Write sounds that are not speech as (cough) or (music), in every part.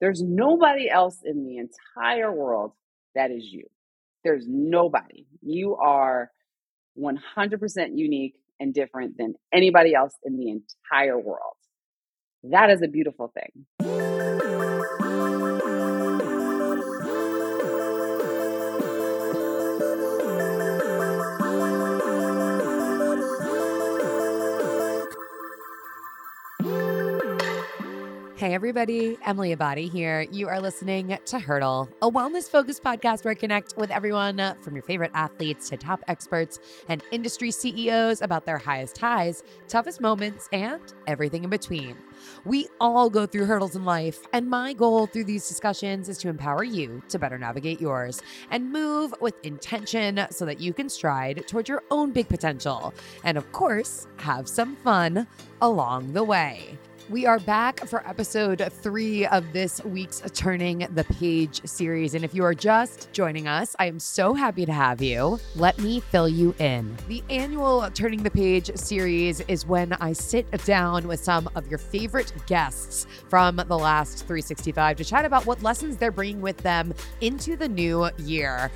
There's nobody else in the entire world that is you. There's nobody. You are 100% unique and different than anybody else in the entire world. That is a beautiful thing. Hey, everybody, Emily Abbate here. You are listening to Hurdle, a wellness focused podcast where I connect with everyone uh, from your favorite athletes to top experts and industry CEOs about their highest highs, toughest moments, and everything in between. We all go through hurdles in life, and my goal through these discussions is to empower you to better navigate yours and move with intention so that you can stride toward your own big potential. And of course, have some fun along the way. We are back for episode three of this week's Turning the Page series. And if you are just joining us, I am so happy to have you. Let me fill you in. The annual Turning the Page series is when I sit down with some of your favorite guests from the last 365 to chat about what lessons they're bringing with them into the new year.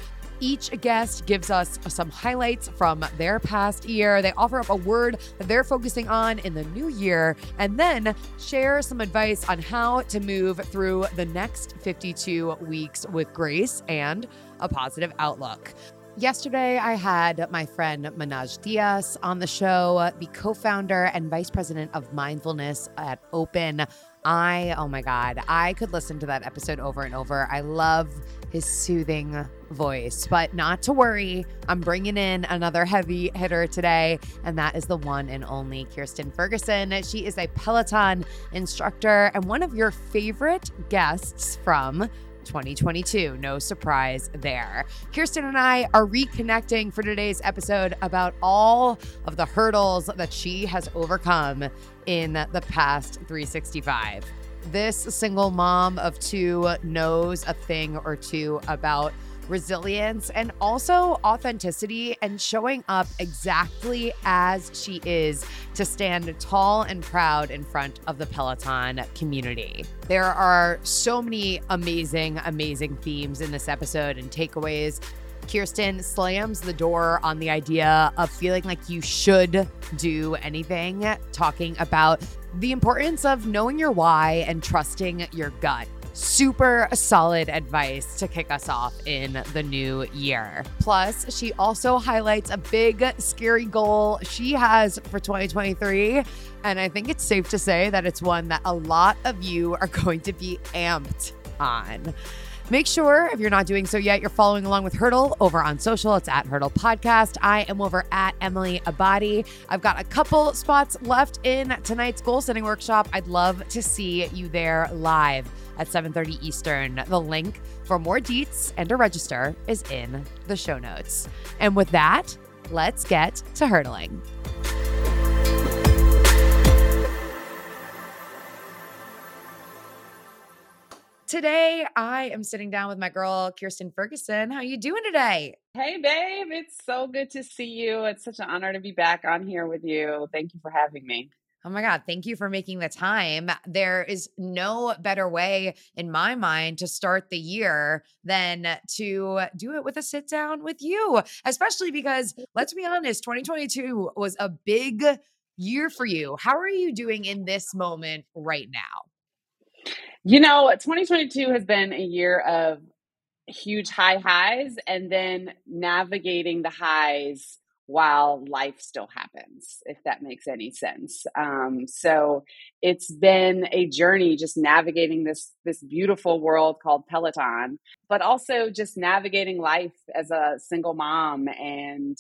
Each guest gives us some highlights from their past year. They offer up a word that they're focusing on in the new year, and then share some advice on how to move through the next 52 weeks with grace and a positive outlook. Yesterday, I had my friend Manoj Dias on the show, the co founder and vice president of mindfulness at Open. I, oh my God, I could listen to that episode over and over. I love his soothing voice, but not to worry. I'm bringing in another heavy hitter today, and that is the one and only Kirsten Ferguson. She is a Peloton instructor and one of your favorite guests from 2022. No surprise there. Kirsten and I are reconnecting for today's episode about all of the hurdles that she has overcome in the past 365. This single mom of two knows a thing or two about resilience, and also authenticity and showing up exactly as she is to stand tall and proud in front of the Peloton community. There are so many amazing, amazing themes in this episode and takeaways. Kirsten slams the door on the idea of feeling like you should do anything, talking about the importance of knowing your why and trusting your gut super solid advice to kick us off in the new year. Plus, she also highlights a big, scary goal she has for 2023. And I think it's safe to say that it's one that a lot of you are (laughs) going to be amped on. Make sure, if you're not doing so yet, you're following along with Hurdle over on social. It's at Hurdle Podcast. I am over at Emily Abbate. I've got a couple spots left in tonight's goal setting workshop. I'd love to see you there live at 7:30 Eastern. The link for more deets and to register is in the show notes. And with that, let's get to hurdling. Today, I am sitting down with my girl Kirsten Ferguson. How are you doing today? Hey, babe. It's so good to see you. It's such an honor to be back on here with you. Thank you for having me. Oh my God, thank you for making the time. There is no better way, in my mind, to start the year than to do it with a sit down with you, especially because (laughs) let's be honest, 2022 was a big year for you. How are you doing in this moment right now? You know, 2022 has been a year of huge high highs and then navigating the highs while life still happens, if that makes any sense. Um, so it's been a journey just navigating this this beautiful world called Peloton, but also just navigating life as a single mom and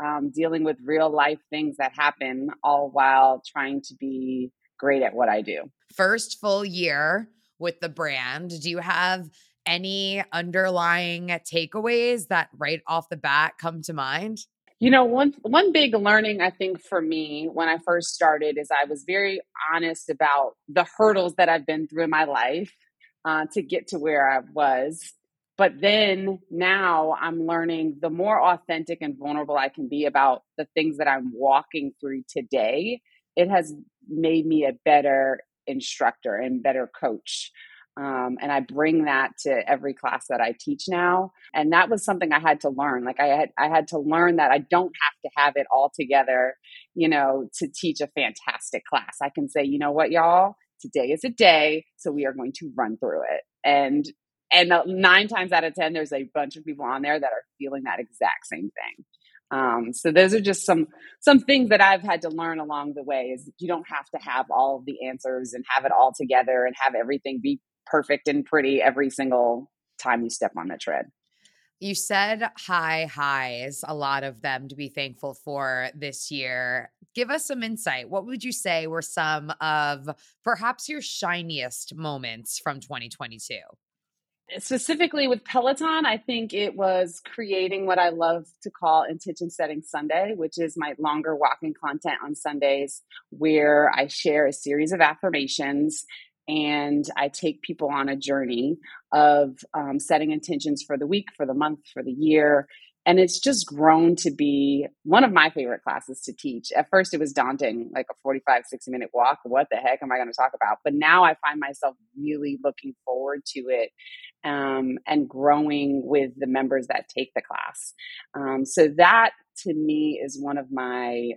um, dealing with real life things that happen, all while trying to be great at what I do. First full year with the brand. Do you have any underlying takeaways that right off the bat come to mind? You know, one one big learning I think for me when I first started is I was very honest about the hurdles that I've been through in my life uh, to get to where I was. But then now I'm learning the more authentic and vulnerable I can be about the things that I'm walking through today, it has made me a better instructor and better coach. Um, and I bring that to every class that I teach now. And that was something I had to learn. Like I had, I had to learn that I don't have to have it all together, you know, to teach a fantastic class. I can say, you know what, y'all, today is a day, so we are going to run through it. And and nine times out of ten, there's a bunch of people on there that are feeling that exact same thing. Um, so those are just some some things that I've had to learn along the way. Is you don't have to have all the answers and have it all together and have everything be perfect and pretty every single time you step on the tread. You said high highs, a lot of them to be thankful for this year. Give us some insight. What would you say were some of perhaps your shiniest moments from 2022? Specifically with Peloton, I think it was creating what I love to call intention setting Sunday, which is my longer walking content on Sundays where I share a series of affirmations and I take people on a journey of um, setting intentions for the week, for the month, for the year, and it's just grown to be one of my favorite classes to teach. At first, it was daunting, like a 45, 60 minute walk. What the heck am I going to talk about? But now I find myself really looking forward to it um, and growing with the members that take the class. Um, so, that to me is one of my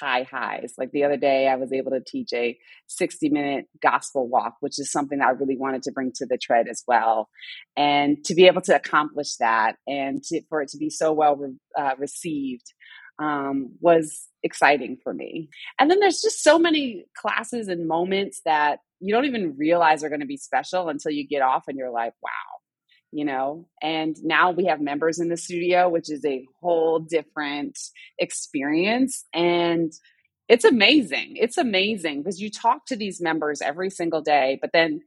high highs. Like the other day, I was able to teach a 60 minute gospel walk, which is something I really wanted to bring to the tread as well. And to be able to accomplish that and to, for it to be so well re- uh, received um, was exciting for me. And then there's just so many classes and moments that you don't even realize are going to be special until you get off and you're like, wow, you know? And now we have members in the studio which is a whole different experience and it's amazing. It's amazing because you talk to these members every single day but then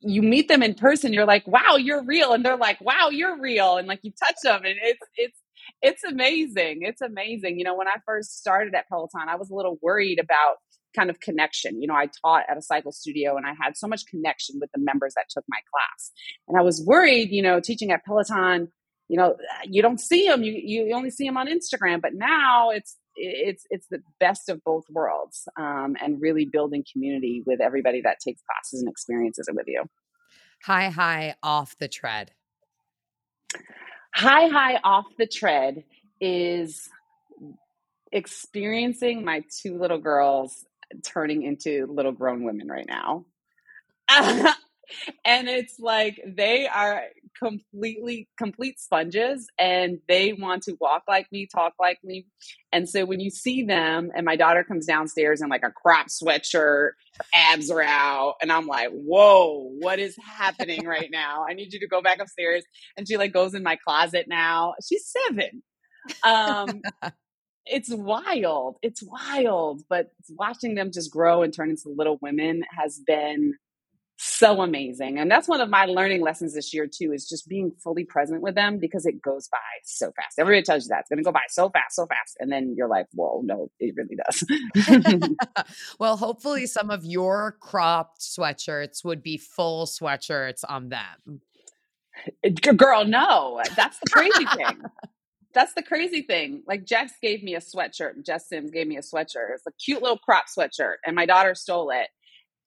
you meet them in person you're like wow you're real and they're like wow you're real and like you touch them and it's it's it's amazing. It's amazing. You know when i first started at peloton i was a little worried about kind of connection. You know, I taught at a cycle studio and I had so much connection with the members that took my class. And I was worried, you know, teaching at Peloton, you know, you don't see them, you, you only see them on Instagram, but now it's, it's it's the best of both worlds um, and really building community with everybody that takes classes and experiences it with you high high off the tread high high off the tread is experiencing my two little girls turning into little grown women right now. (laughs) and it's like they are completely complete sponges and they want to walk like me talk like me. And so when you see them and my daughter comes downstairs in like a crop sweatshirt abs are out and i'm like whoa what is happening right (laughs) now? I need you to go back upstairs. And she like goes in my closet now. She's seven. Um it's wild. It's wild. But watching them just grow and turn into little women has been so amazing. And that's one of my learning lessons this year too, is just being fully present with them because it goes by so fast. Everybody tells you that it's going to go by so fast, so fast. And then you're like, whoa, no, it really does. (laughs) (laughs) well, hopefully some of your cropped sweatshirts would be full sweatshirts on them. Girl, no, that's the crazy thing (laughs) that's the crazy thing. Like Jess gave me a sweatshirt. Jess Sims gave me a sweatshirt. It's a cute little crop sweatshirt, and my daughter stole it.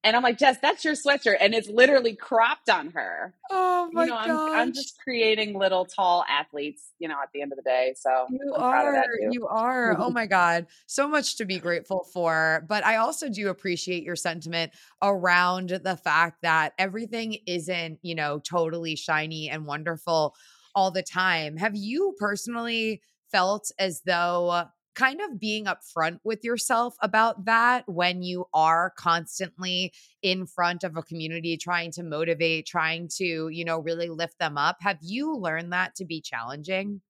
And I'm like, Jess, that's your sweatshirt, and it's literally cropped on her. Oh my you know. I'm, I'm just creating little tall athletes. You know, at the end of the day, so you I'm are, you are. oh (laughs) my god, so much to be grateful for. But I also do appreciate your sentiment around the fact that everything isn't, you know, totally shiny and wonderful all the time. Have you personally felt as though kind of being upfront with yourself about that when you are constantly in front of a community trying to motivate, trying to, you know, really lift them up? Have you learned that to be challenging?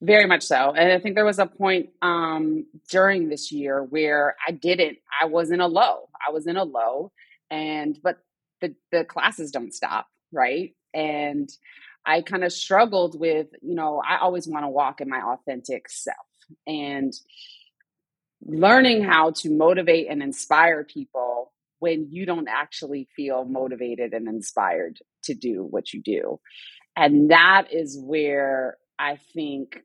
Very much so. And I think there was a point um, during this year where I didn't, I was in a low. I was in a low. And, but the, the classes don't stop, right? And I kind of struggled with, you know, I always want to walk in my authentic self and learning how to motivate and inspire people when you don't actually feel motivated and inspired to do what you do. And that is where I think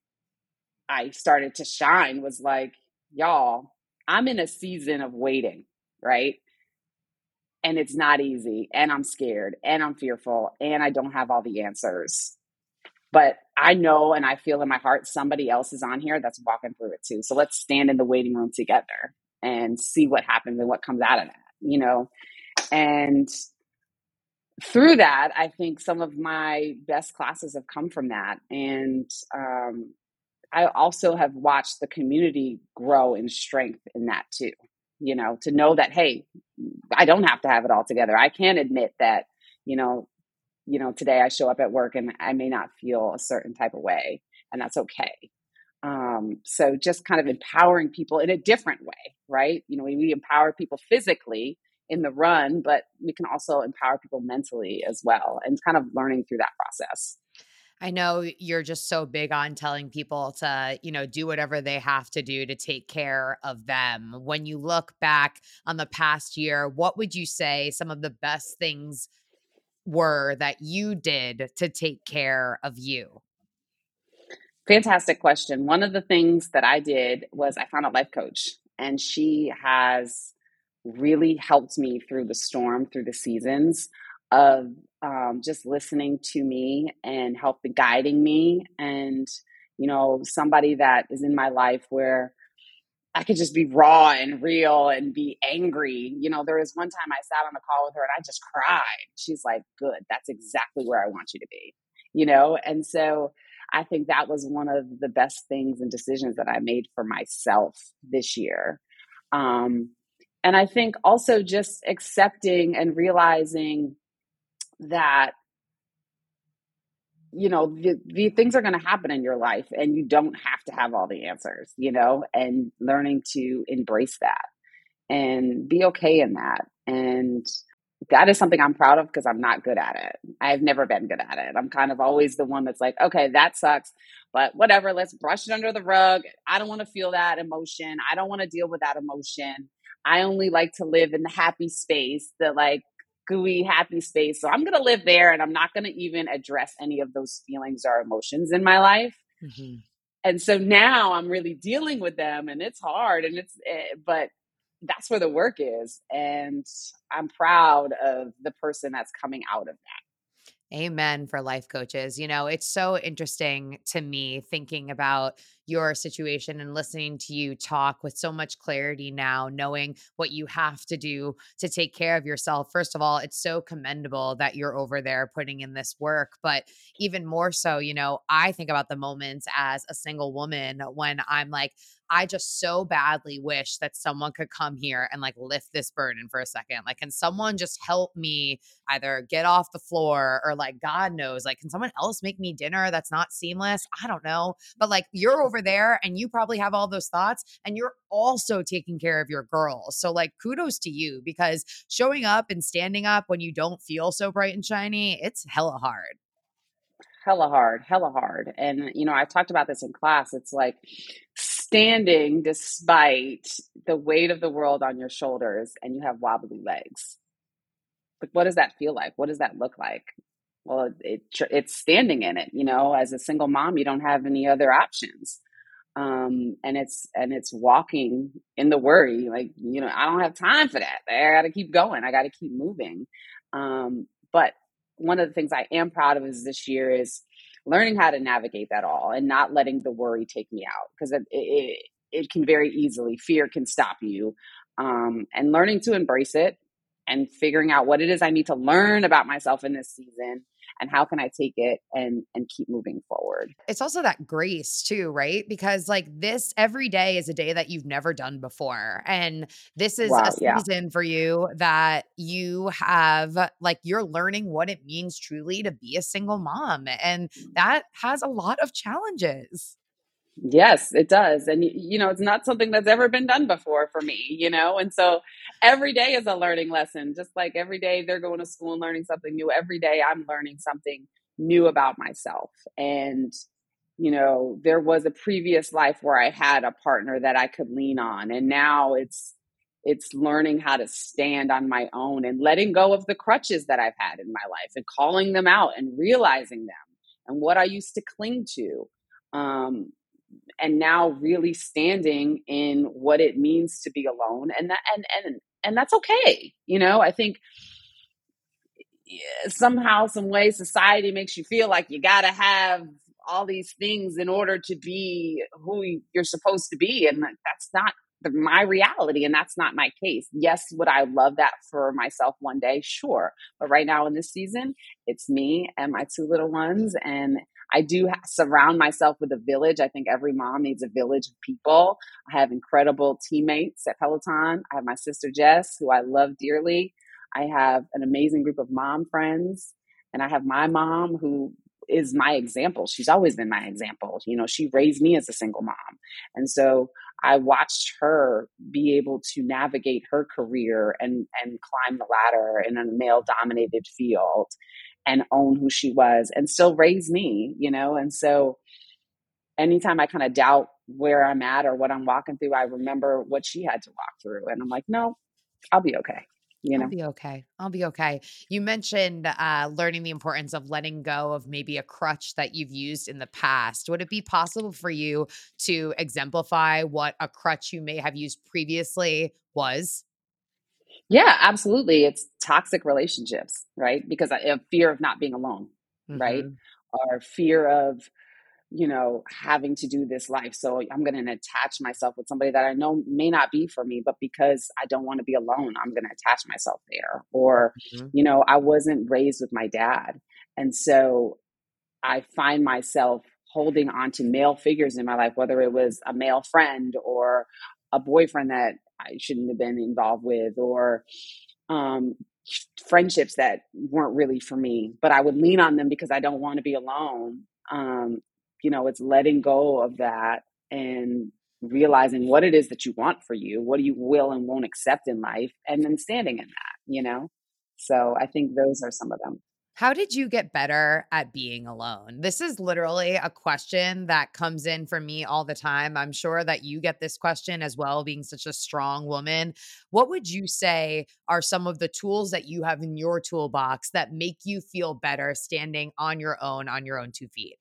I started to shine was like, y'all, I'm in a season of waiting, right? And it's not easy and i'm scared and i'm fearful and i don't have all the answers. But i know and i feel in my heart somebody else is on here that's walking through it too. So let's stand in the waiting room together and see what happens and what comes out of that you know? And through that i think some of my best classes have come from that. And um, i also have watched the community grow in strength in that too you know to know that hey i don't have to have it all together. I can admit that you know you know today i show up at work and i may not feel a certain type of way and that's okay. Um, so just kind of empowering people in a different way right? You know we, we empower people physically in the run but we can also empower people mentally as well and kind of learning through that process I know you're just so big on telling people to, you know, do whatever they have to do to take care of them. When you look back on the past year, what would you say some of the best things were that you did to take care of you? Fantastic question. One of the things that I did was I found a life coach, and she has really helped me through the storm, through the seasons of um, just listening to me and helping guiding me and you know somebody that is in my life where i could just be raw and real and be angry. You know there was one time i sat on a call with her and i just cried. She's like good. That's exactly where i want you to be you know? And so i think that was one of the best things and decisions that i made for myself this year. Um, and i think also just accepting and realizing that you know the, the things are going to happen in your life and you don't have to have all the answers you know and learning to embrace that and be okay in that. And that is something i'm proud of because i'm not good at it. I've never been good at it. I'm kind of always the one that's like okay that sucks but whatever let's brush it under the rug. I don't want to feel that emotion. I don't want to deal with that emotion. I only like to live in the happy space the like gooey, happy space. So I'm going to live there and I'm not going to even address any of those feelings or emotions in my life. Mm-hmm. And so now I'm really dealing with them and it's hard and it's, eh, but that's where the work is. And I'm proud of the person that's coming out of that. Amen for life coaches. You know, it's so interesting to me thinking about your situation and listening to you talk with so much clarity now, knowing what you have to do to take care of yourself. First of all, it's so commendable that you're over there putting in this work. But even more so, you know, I think about the moments as a single woman when I'm like, I just so badly wish that someone could come here and like lift this burden for a second. Like, can someone just help me either get off the floor or like, God knows, like, can someone else make me dinner that's not seamless? I don't know. But like, you're over there and you probably have all those thoughts and you're also taking care of your girls. So, like, kudos to you because showing up and standing up when you don't feel so bright and shiny, it's hella hard hella hard, hella hard. And, you know, I talked about this in class. It's like standing despite the weight of the world on your shoulders and you have wobbly legs. Like, what does that feel like? What does that look like? Well, it, it, it's standing in it. You know, as a single mom, you don't have any other options. Um, and it's and it's walking in the worry. Like, you know, I don't have time for that. I got to keep going. I got to keep moving. Um, but one of the things I am proud of is this year is learning how to navigate that all and not letting the worry take me out because it, it, it can very easily fear can stop you um, and learning to embrace it and figuring out what it is I need to learn about myself in this season and how can I take it and and keep moving forward. It's also that grace too, right? Because like this every day is a day that you've never done before. And this is wow, a season yeah. for you that you have like you're learning what it means truly to be a single mom and mm. that has a lot of challenges. Yes, it does. And, you know, it's not something that's ever been done before for me, you know? And so every day is a learning lesson. Just like every day they're going to school and learning something new. Every day I'm learning something new about myself. And, you know, there was a previous life where I had a partner that I could lean on. And now it's, it's learning how to stand on my own and letting go of the crutches that I've had in my life and calling them out and realizing them and what I used to cling to. Um, and now really standing in what it means to be alone and that and and and that's okay. You know, I think somehow, some way, society makes you feel like you got to have all these things in order to be who you're supposed to be, and that's not my reality and that's not my case. Yes, would I love that for myself one day? Sure. But right now in this season, it's me and my two little ones and I do surround myself with a village. I think every mom needs a village of people. I have incredible teammates at Peloton. I have my sister Jess, who I love dearly. I have an amazing group of mom friends. And I have my mom, who is my example. She's always been my example. You know, she raised me as a single mom. And so I watched her be able to navigate her career and, and climb the ladder in a male dominated field and own who she was and still raise me, you know? And so anytime I kind of doubt where I'm at or what I'm walking through, I remember what she had to walk through. And I'm like, no, I'll be okay. You know? I'll be okay. I'll be okay. You mentioned uh, learning the importance of letting go of maybe a crutch that you've used in the past. Would it be possible for you to exemplify what a crutch you may have used previously was? Yeah, absolutely. It's toxic relationships, right? Because I have fear of not being alone, mm-hmm. right? Or fear of, you know, having to do this life. So I'm going to attach myself with somebody that I know may not be for me, but because I don't want to be alone, I'm going to attach myself there. Or, mm-hmm. you know, I wasn't raised with my dad. And so I find myself holding on to male figures in my life, whether it was a male friend or a boyfriend that I shouldn't have been involved with or um, friendships that weren't really for me, but I would lean on them because I don't want to be alone. Um, you know, it's letting go of that and realizing what it is that you want for you, what you will and won't accept in life, and then standing in that, you know? So I think those are some of them. How did you get better at being alone? This is literally a question that comes in for me all the time. I'm sure that you get this question as well, being such a strong woman. What would you say are some of the tools that you have in your toolbox that make you feel better standing on your own, on your own two feet?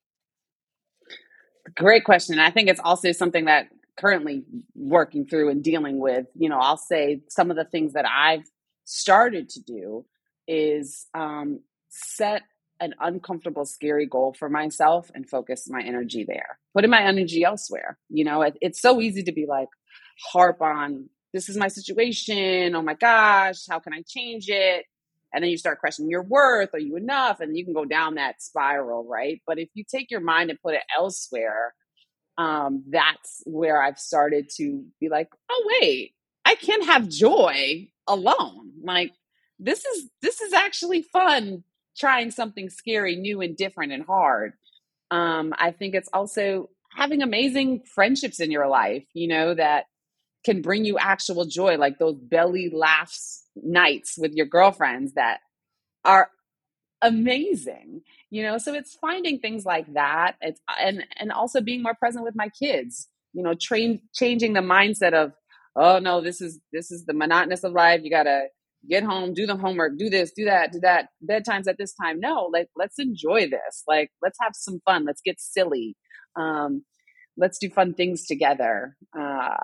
Great question. I think it's also something that currently working through and dealing with. You know, I'll say some of the things that I've started to do is um, set an uncomfortable, scary goal for myself and focus my energy there. Putting my energy elsewhere. You know, it, it's so easy to be like, harp on, this is my situation. Oh my gosh, how can I change it? And then you start questioning your worth. Are you enough? And you can go down that spiral, right? But if you take your mind and put it elsewhere, um, that's where I've started to be like, oh, wait, I can have joy alone. Like, this is this is actually fun trying something scary, new, and different and hard. Um, I think it's also having amazing friendships in your life, you know, that can bring you actual joy, like those belly laughs nights with your girlfriends that are amazing you know so it's finding things like that it's and and also being more present with my kids you know train changing the mindset of oh no this is this is the monotonous of life you gotta get home, do the homework, do this, do that, do that, bedtime's at this time. No, like let's enjoy this. Like let's have some fun. Let's get silly. Um, let's do fun things together. Uh,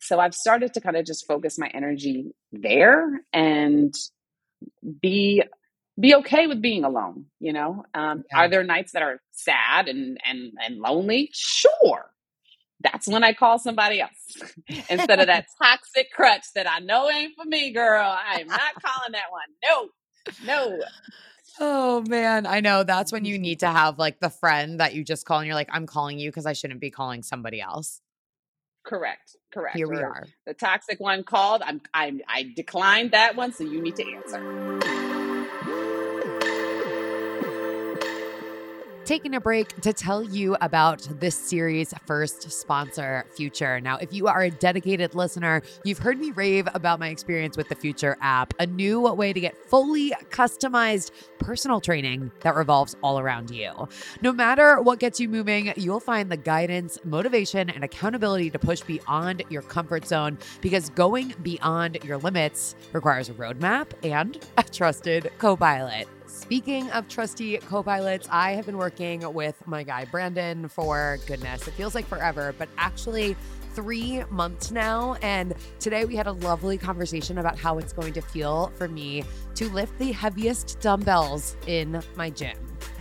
so I've started to kind of just focus my energy there and be be okay with being alone you know um, yeah. are there nights that are sad and and and lonely sure that's when I call somebody else (laughs) instead of that (laughs) toxic crutch that I know ain't for me, girl. I am not calling that one. No, no. Oh man, I know that's when you need to have like the friend that you just call and you're like, I'm calling you because I shouldn't be calling somebody else. Correct. Correct. Here we or are. The toxic one called. I'm I'm. I declined that one, so you need to answer. Taking a break to tell you about this series' first sponsor, Future. Now, if you are a dedicated listener, you've heard me rave about my experience with the Future app, a new way to get fully customized personal training that revolves all around you. No matter what gets you moving, you'll find the guidance, motivation, and accountability to push beyond your comfort zone because going beyond your limits requires a roadmap and a trusted co pilot. Speaking of trusty co pilots, I have been working with my guy Brandon for goodness, it feels like forever, but actually, three months now. And today we had a lovely conversation about how it's going to feel for me to lift the heaviest dumbbells in my gym.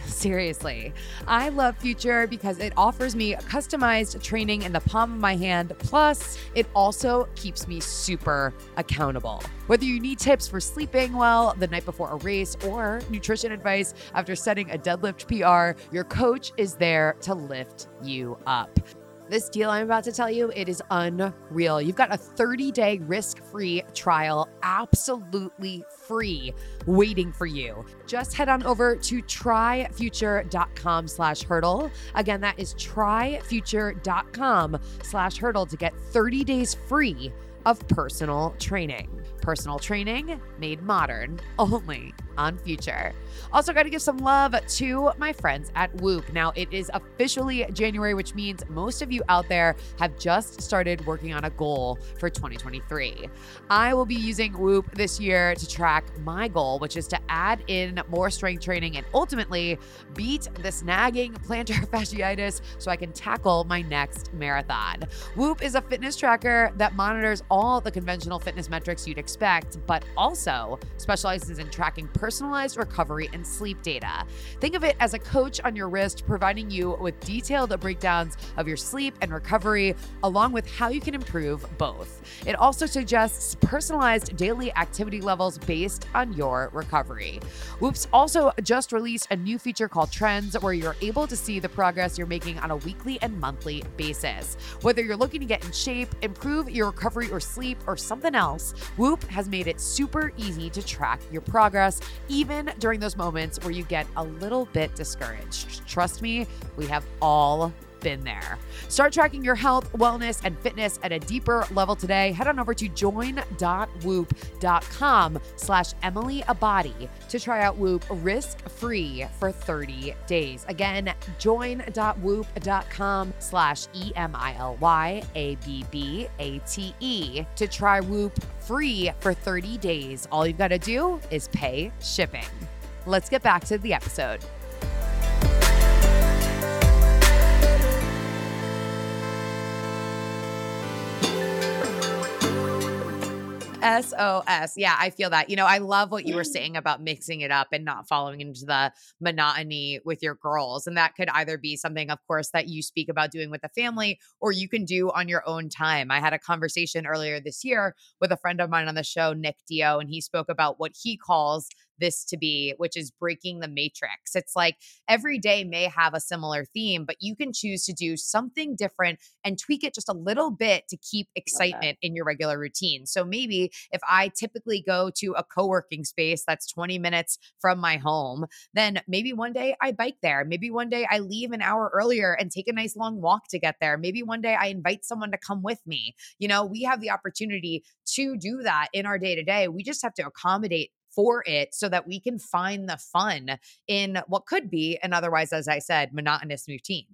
(laughs) Seriously, I love Future because it offers me customized training in the palm of my hand. Plus, it also keeps me super accountable. Whether you need tips for sleeping well the night before a race or nutrition advice after setting a deadlift PR, your coach is there to lift you up. This deal I'm about to tell you, it is unreal. You've got a 30-day risk-free trial, absolutely free, waiting for you. Just head on over to tryfuture.com slash hurdle. Again, that is tryfuture.com slash hurdle to get 30 days free of personal training. Personal training made modern only on Future. Also, got to give some love to my friends at Whoop. Now, it is officially January, which means most of you out there have just started working on a goal for 2023. I will be using Whoop this year to track my goal, which is to add in more strength training and ultimately beat this nagging (laughs) plantar fasciitis so I can tackle my next marathon. Whoop is a fitness tracker that monitors all the conventional fitness metrics you'd expect, but also specializes in tracking personalized recovery and sleep data. Think of it as a coach on your wrist, providing you with detailed breakdowns of your sleep and recovery, along with how you can improve both. It also suggests personalized daily activity levels based on your recovery. Whoops also just released a new feature called Trends, where you're able to see the progress you're making on a weekly and monthly basis. Whether you're looking to get in shape, improve your recovery or sleep, or something else, Whoop has made it super easy to track your progress even during those moments where you get a little bit discouraged. Trust me, we have all been there. Start tracking your health, wellness, and fitness at a deeper level today. Head on over to join.whoop.com slash Emily Abbate to try out Whoop risk-free for 30 days. Again, join.whoop.com slash E-M-I-L-Y-A-B-B-A-T-E to try Whoop free for 30 days. All you've got to do is pay shipping. Let's get back to the episode. SOS. Yeah, I feel that. You know, I love what you were mm. saying about mixing it up and not following into the monotony with your girls. And that could either be something, of course, that you speak about doing with the family or you can do on your own time. I had a conversation earlier this year with a friend of mine on the show, Nick Dio, and he spoke about what he calls this to be, which is breaking the matrix. It's like every day may have a similar theme, but you can choose to do something different and tweak it just a little bit to keep excitement in your regular routine. So maybe if I typically go to a co working space that's 20 minutes from my home, then maybe one day I bike there. Maybe one day I leave an hour earlier and take a nice long walk to get there. Maybe one day I invite someone to come with me. You know, we have the opportunity to do that in our day to day. We just have to accommodate for it so that we can find the fun in what could be an otherwise, as I said, monotonous routine.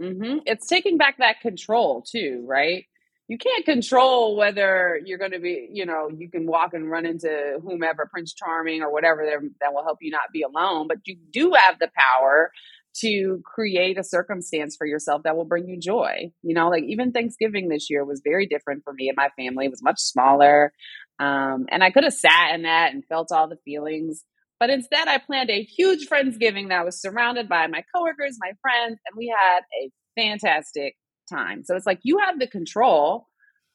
Mm-hmm. It's taking back that control too, right? You can't control whether you're going to be, you know, you can walk and run into whomever, Prince Charming or whatever that will help you not be alone, but you do have the power to create a circumstance for yourself that will bring you joy. You know, like even Thanksgiving this year was very different for me and my family. It was much smaller. Um, and I could have sat in that and felt all the feelings. But instead, I planned a huge Friendsgiving that was surrounded by my coworkers, my friends, and we had a fantastic time. So it's like you have the control.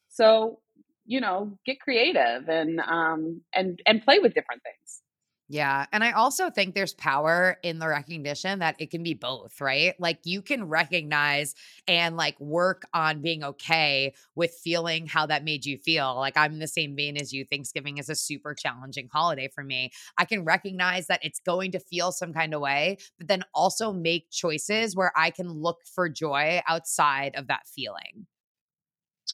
So, you know, get creative and um and and play with different things. Yeah. And I also think there's power in the recognition that it can be both, right? Like you can recognize and like work on being okay with feeling how that made you feel. Like I'm in the same vein as you. Thanksgiving is a super challenging holiday for me. I can recognize that it's going to feel some kind of way, but then also make choices where I can look for joy outside of that feeling.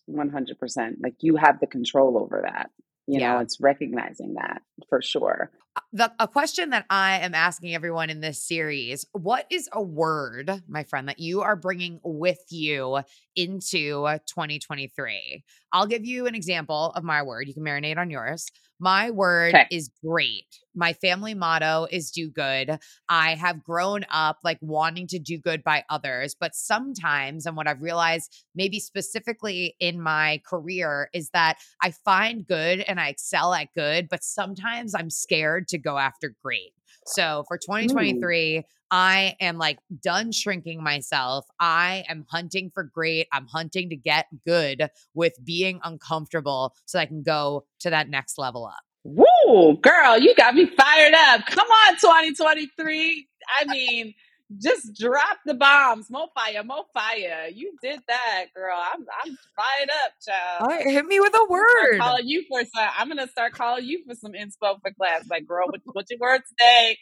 100%. Like you have the control over that. You yeah. know, it's recognizing that for sure. The a question that I am asking everyone in this series, what is a word, my friend, that you are bringing with you into 2023? I'll give you an example of my word. You can marinate on yours. My word okay. is great. My family motto is do good. I have grown up like wanting to do good by others, but sometimes, and what I've realized, maybe specifically in my career, is that I find good and I excel at good, but sometimes I'm scared to go after great. So for 2023, Ooh. I am like done shrinking myself. I am hunting for great. I'm hunting to get good with being uncomfortable so I can go to that next level up. Woo, girl, you got me fired up. Come on, 2023. I (laughs) mean, just drop the bombs. Mo fire, mo fire. You did that, girl. I'm I'm fired up, child. All right, hit me with a word. calling you for some. I'm gonna start calling you for some inspo for class. Like, girl, what, what's your word today?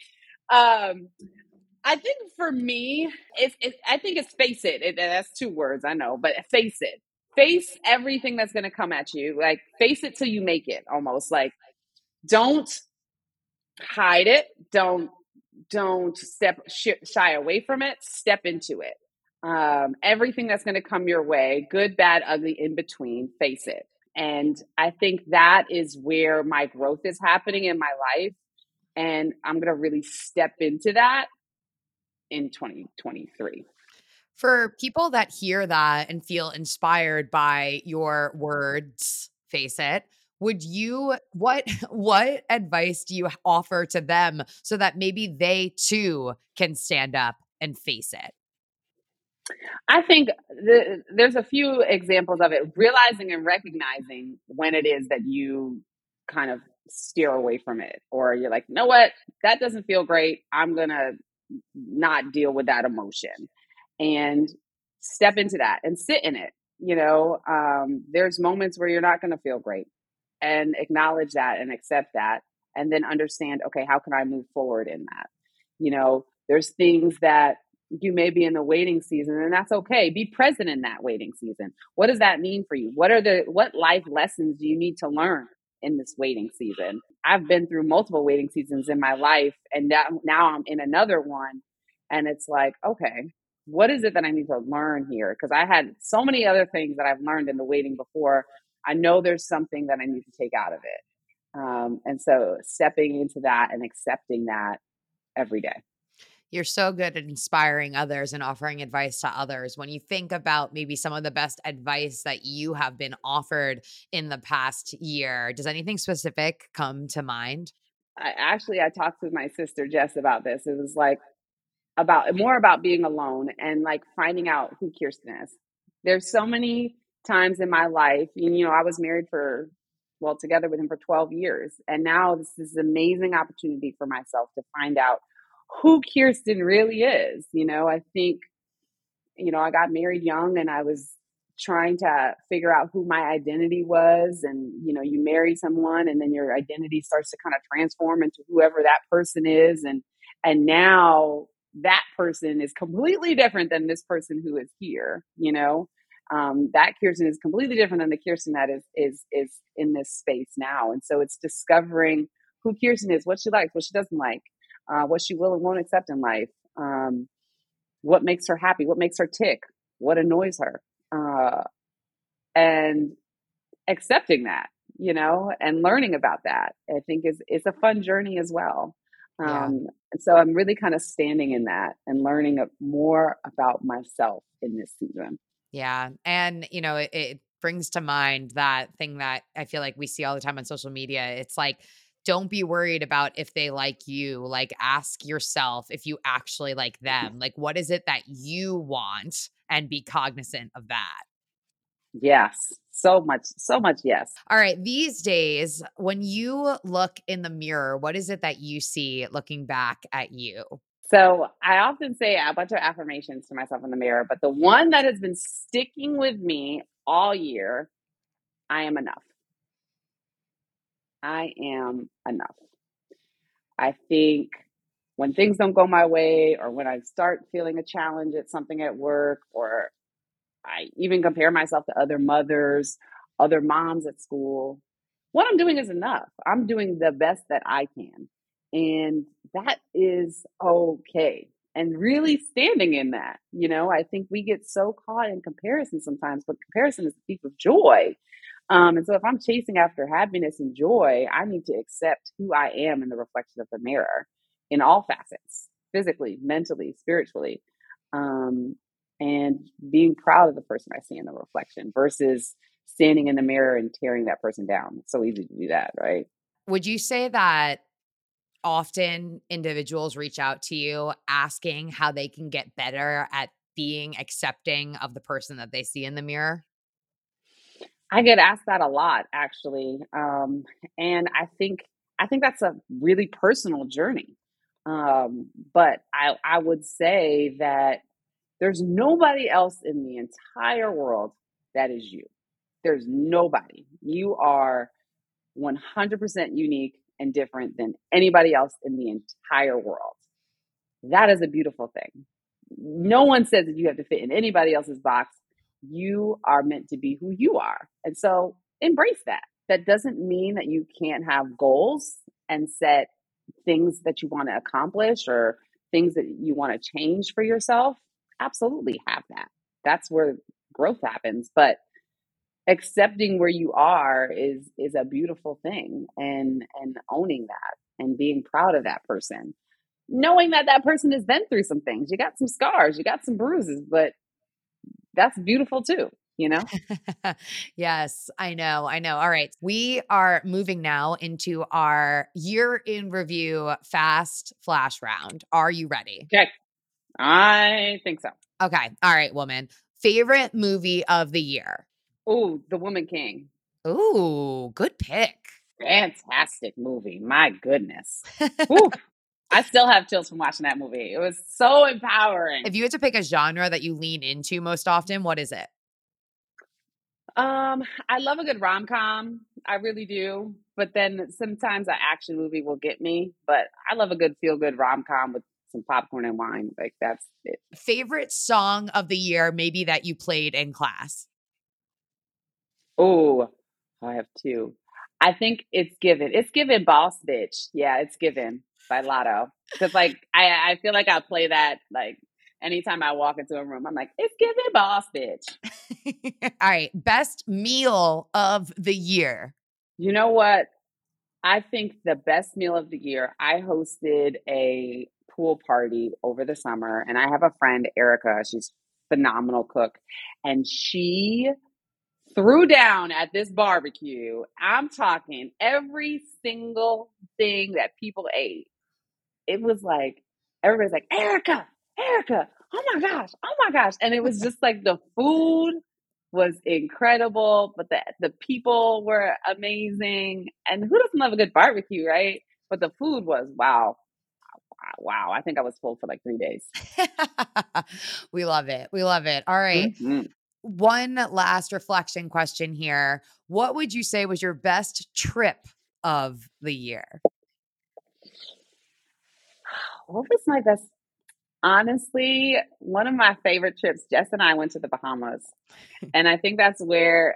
Um, I think for me, it's, I think it's face it. it. That's two words, I know, but face it. Face everything that's going to come at you. Like face it till you make it. Almost like don't hide it. Don't don't step shy away from it. Step into it. Um, everything that's going to come your way, good, bad, ugly, in between, face it. And I think that is where my growth is happening in my life. And I'm going to really step into that in 2023. For people that hear that and feel inspired by your words, face it, would you what (laughs) what advice do you offer to them so that maybe they too can stand up and face it? I think the, there's a few examples of it. Realizing and recognizing when it is that you kind of steer away from it, or you're like, you know what, that doesn't feel great. I'm gonna not deal with that emotion and step into that and sit in it. You know, um, there's moments where you're not going to feel great and acknowledge that and accept that and then understand, okay, how can I move forward in that? You know, there's things that you may be in the waiting season and that's okay. Be present in that waiting season. What does that mean for you? What are the what life lessons do you need to learn in this waiting season. I've been through multiple waiting seasons in my life, and now, now I'm in another one. And it's like, okay, what is it that I need to learn here? Because I had so many other things that I've learned in the waiting before. I know there's something that I need to take out of it. Um, and so stepping into that and accepting that every day you're so good at inspiring others and offering advice to others. When you think about maybe some of the best advice that you have been offered in the past year, does anything specific come to mind? I, actually, I talked with my sister Jess about this. It was like about more about being alone and like finding out who Kirsten is. There's so many times in my life, and, you know, I was married for well together with him for 12 years, and now this is an amazing opportunity for myself to find out who Kirsten really is. You know, I think, you know, I got married young and I was trying to figure out who my identity was. And, you know, you marry someone and then your identity starts to kind of transform into whoever that person is. And, and now that person is completely different than this person who is here, you know? Um, that Kirsten is completely different than the Kirsten that is is is in this space now. And so it's discovering who Kirsten is, what she likes, what she doesn't like, uh, what she will and won't accept in life, um, what makes her happy, what makes her tick, what annoys her, uh, and accepting that, you know, and learning about that. I think is is a fun journey as well. Um, yeah. So I'm really kind of standing in that and learning more about myself in this season. Yeah, and you know, it, it brings to mind that thing that I feel like we see all the time on social media. It's like don't be worried about if they like you. Like, ask yourself if you actually like mm-hmm. them. Like, what is it that you want? And be cognizant of that. Yes. So much, so much, yes. All right. These days, when you look in the mirror, what is it that you see looking back at you? So I often say a bunch of affirmations to myself in the mirror, but the one that has been sticking with me all year I am enough. I am enough. I think when things don't go my way, or when I start feeling a challenge at something at work, or I even compare myself to other mothers, other moms at school, what I'm doing is enough. I'm doing the best that I can. And that is okay. And really standing in that, you know, I think we get so caught in comparison sometimes, but comparison is the thief of joy. Um, and so if I'm chasing after happiness and joy, I need to accept who I am in the reflection of the mirror in all facets physically, mentally, spiritually. Um, and being proud of the person I see in the reflection versus standing in the mirror and tearing that person down. It's so easy to do that, right? Would you say that often individuals reach out to you asking how they can get better at being accepting of the person that they see in the mirror? I get asked that a lot, actually, um, and I think I think that's a really personal journey. Um, but I I would say that there's nobody else in the entire world that is you. There's nobody. You are 100% unique and different than anybody else in the entire world. That is a beautiful thing. No one says that you have to fit in anybody else's box. You are meant to be who you are. And so embrace that. That doesn't mean that you can't have goals and set things that you want to accomplish or things that you want to change for yourself. Absolutely have that. That's where growth happens. But accepting where you are is is a beautiful thing and and owning that and being proud of that person knowing that that person has been through some things you got some scars you got some bruises but that's beautiful too you know (laughs) yes i know i know all right we are moving now into our year in review fast flash round are you ready okay i think so okay all right woman favorite movie of the year Oh, The Woman King. Ooh, good pick. Fantastic movie. My goodness. (laughs) I still have chills from watching that movie. It was so empowering. If you had to pick a genre that you lean into most often, what is it? Um, I love a good rom com. I really do. But then sometimes an action movie will get me. But I love a good feel good rom com with some popcorn and wine. Like that's it. Favorite song of the year, maybe that you played in class? Oh, I have two. I think it's given. It's given boss bitch. Yeah, it's given by Latto. Because like I, I feel like I play that like anytime I walk into a room, I'm like, it's given boss bitch. (laughs) All right. Best meal of the year. You know what? I think the best meal of the year, I hosted a pool party over the summer and I have a friend, Erica. She's phenomenal cook. And she threw down at this barbecue. I'm talking every single thing that people ate. It was like everybody's like, Erica, Erica, oh my gosh, oh my gosh. And it was just like the food was incredible, but the the people were amazing. And who doesn't love a good barbecue, right? But the food was wow. Wow, I think I was full for like three days. (laughs) we love it. We love it. All right. mm-hmm one last reflection question here. What would you say was your best trip of the year? What was my best? Honestly, one of my favorite trips, Jess and I went to the Bahamas. and I think that's where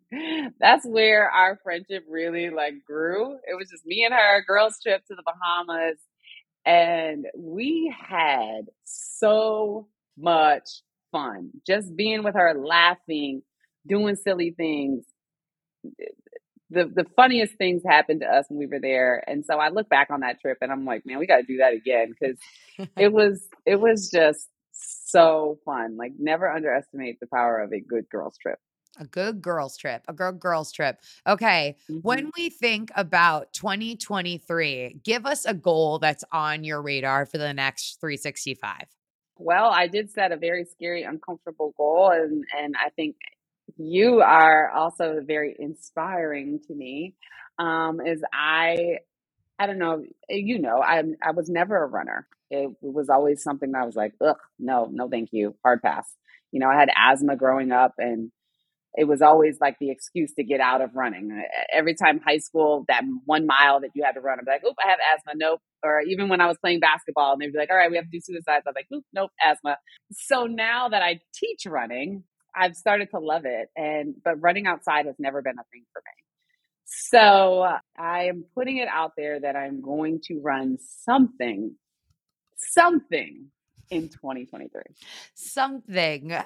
(laughs) that's where our friendship really like grew. It was just me and her, girls trip to the Bahamas. And we had so much fun. Just being with her, laughing, doing silly things. The the funniest things happened to us when we were there. And so I look back on that trip and I'm like, man, we got to do that again because (laughs) it was it was just so fun. Like never underestimate the power of a good girls trip. A good girls trip, a good girls trip. Okay. Mm-hmm. When we think about 2023, give us a goal that's on your radar for the next 365. Well, I did set a very scary, uncomfortable goal, and and I think you are also very inspiring to me. Um, is I, I don't know, eh, you know, I I was never a runner. It, was always something that I was like, ugh, no, no, thank you, hard pass. You know, I had asthma growing up, and it was always like the excuse to get out of running. Eh, eh, every time high school, that one mile that you had to run, I'm like, oop, I have asthma. Nope. Or even when I was playing basketball and they'd be like, all right, we have to do suicides. I'm like, oop, nope, asthma. So now that I teach running, I've started to love it. And, but running outside has never been a thing for me. So I am putting it out there that I'm going to run something, something in 2023. Something.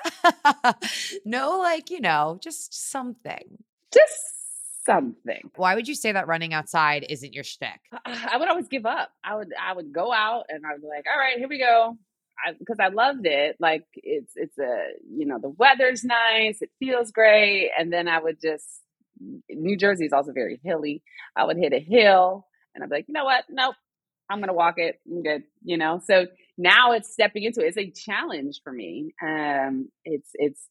(laughs) no, like, you know, just something. Just something. Why would you say that running outside isn't your shtick? (sighs) I would always give up. I would I would go out and I would be like, all right, here we go. Because I, I, loved it. Like it's it's a you know the weather's nice, it feels great, and then I would just New Jersey is also very hilly. I would hit a hill and I'd be like, you know what? Nope, I'm gonna walk it. I'm good. You know. So now it's stepping into it. It's a challenge for me. Um, it's it's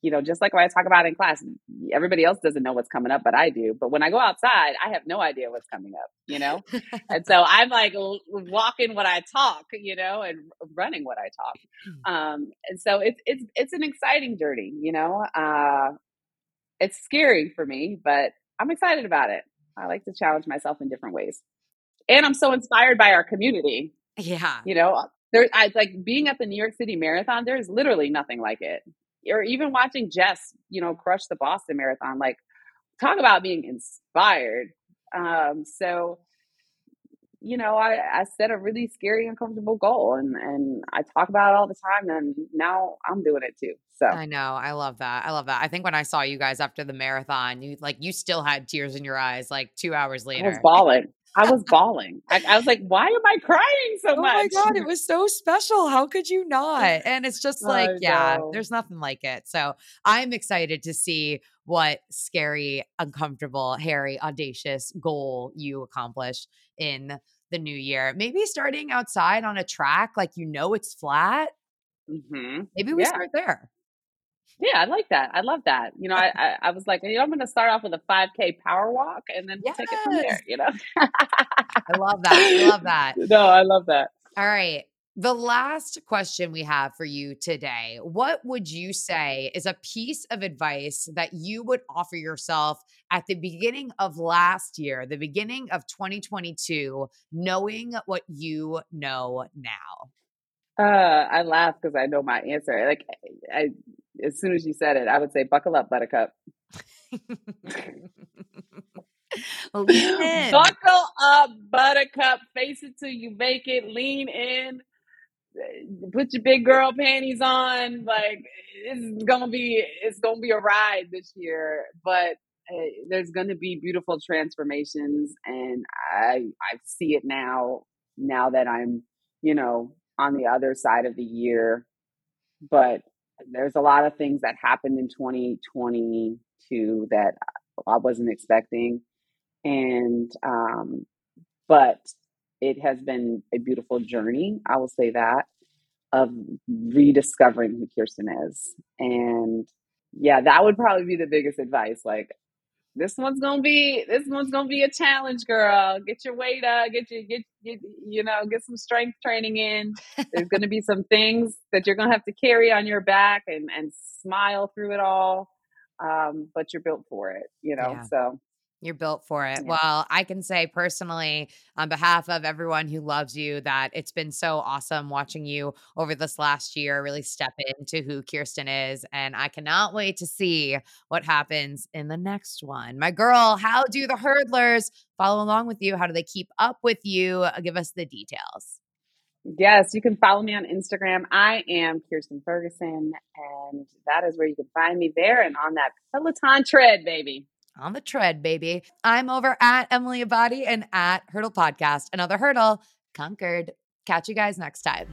you know, just like when I talk about in class, everybody else doesn't know what's coming up, but I do. But when I go outside, I have no idea what's coming up, you know? (laughs) and so I'm like walking what I talk, you know, and running what I talk. Hmm. Um, and so it's, it's, it's an exciting journey, you know? Uh, it's scary for me, but I'm excited about it. I like to challenge myself in different ways. And I'm so inspired by our community. Yeah. You know, there I like being at the New York City Marathon, there's literally nothing like it. Or even watching Jess, you know, crush the Boston Marathon. Like talk about being inspired. Um, so you know, I, I set a really scary, uncomfortable goal and, and I talk about it all the time and now I'm doing it too. So I know. I love that. I love that. I think when I saw you guys after the marathon, you like you still had tears in your eyes like two hours later. I was bawling. I was bawling. I, I, was like, why am I crying so oh much? Oh my God, it was so special. How could you (laughs) not? And it's just like, yeah, there's nothing like it. So I'm excited to see what scary, uncomfortable, hairy, audacious goal you accomplish in the new year. Maybe starting outside on a track, like you know it's flat. Mm-hmm. Maybe we yeah. start there. Yeah, I like that. I love that. You know, I, (laughs) I, I was like, you know, I'm going to start off with a 5K power walk and then yes. take it from there, you know? I love that. I love that. (laughs) No, I love that. All right. The last question we have for you today What would you say is a piece of advice that you would offer yourself at the beginning of last year, the beginning of 2022, knowing what you know now? Uh, I laugh because I know my answer. Like, I, as soon as you said it, I would say, "Buckle up, Buttercup." (laughs) Lean in. Buckle up, Buttercup. Face it till you make it. Lean in. Put your big girl panties on. Like it's gonna be, it's gonna be a ride this year. But uh, there's gonna be beautiful transformations, and I I see it now. Now that I'm, you know, on the other side of the year. But there's a lot of things that happened in 2022 that I wasn't expecting. And, um, but it has been a beautiful journey, I will say that, of rediscovering who Kirsten is. And yeah, that would probably be the biggest advice. Like, this one's gonna be this one's gonna be a challenge, girl. Get your weight up, get your get, get you know, get some strength training in. There's gonna be some things that you're gonna have to carry on your back and and smile through it all. Um, but you're built for it, you know. Yeah. So you're built for it. Yeah. Well, I can say personally, on behalf of everyone who loves you, that it's been so awesome watching you over this last year really step into who Kirsten is. And I cannot wait to see what happens in the next one. My girl, how do the hurdlers follow along with you? How do they keep up with you? Give us the details. Yes, you can follow me on Instagram. I am Kirsten Ferguson, and that is where you can find me there and on that Peloton tread, baby on the tread, baby. I'm over at Emily Abbate and at Hurdle Podcast. Another hurdle conquered. Catch you guys next time.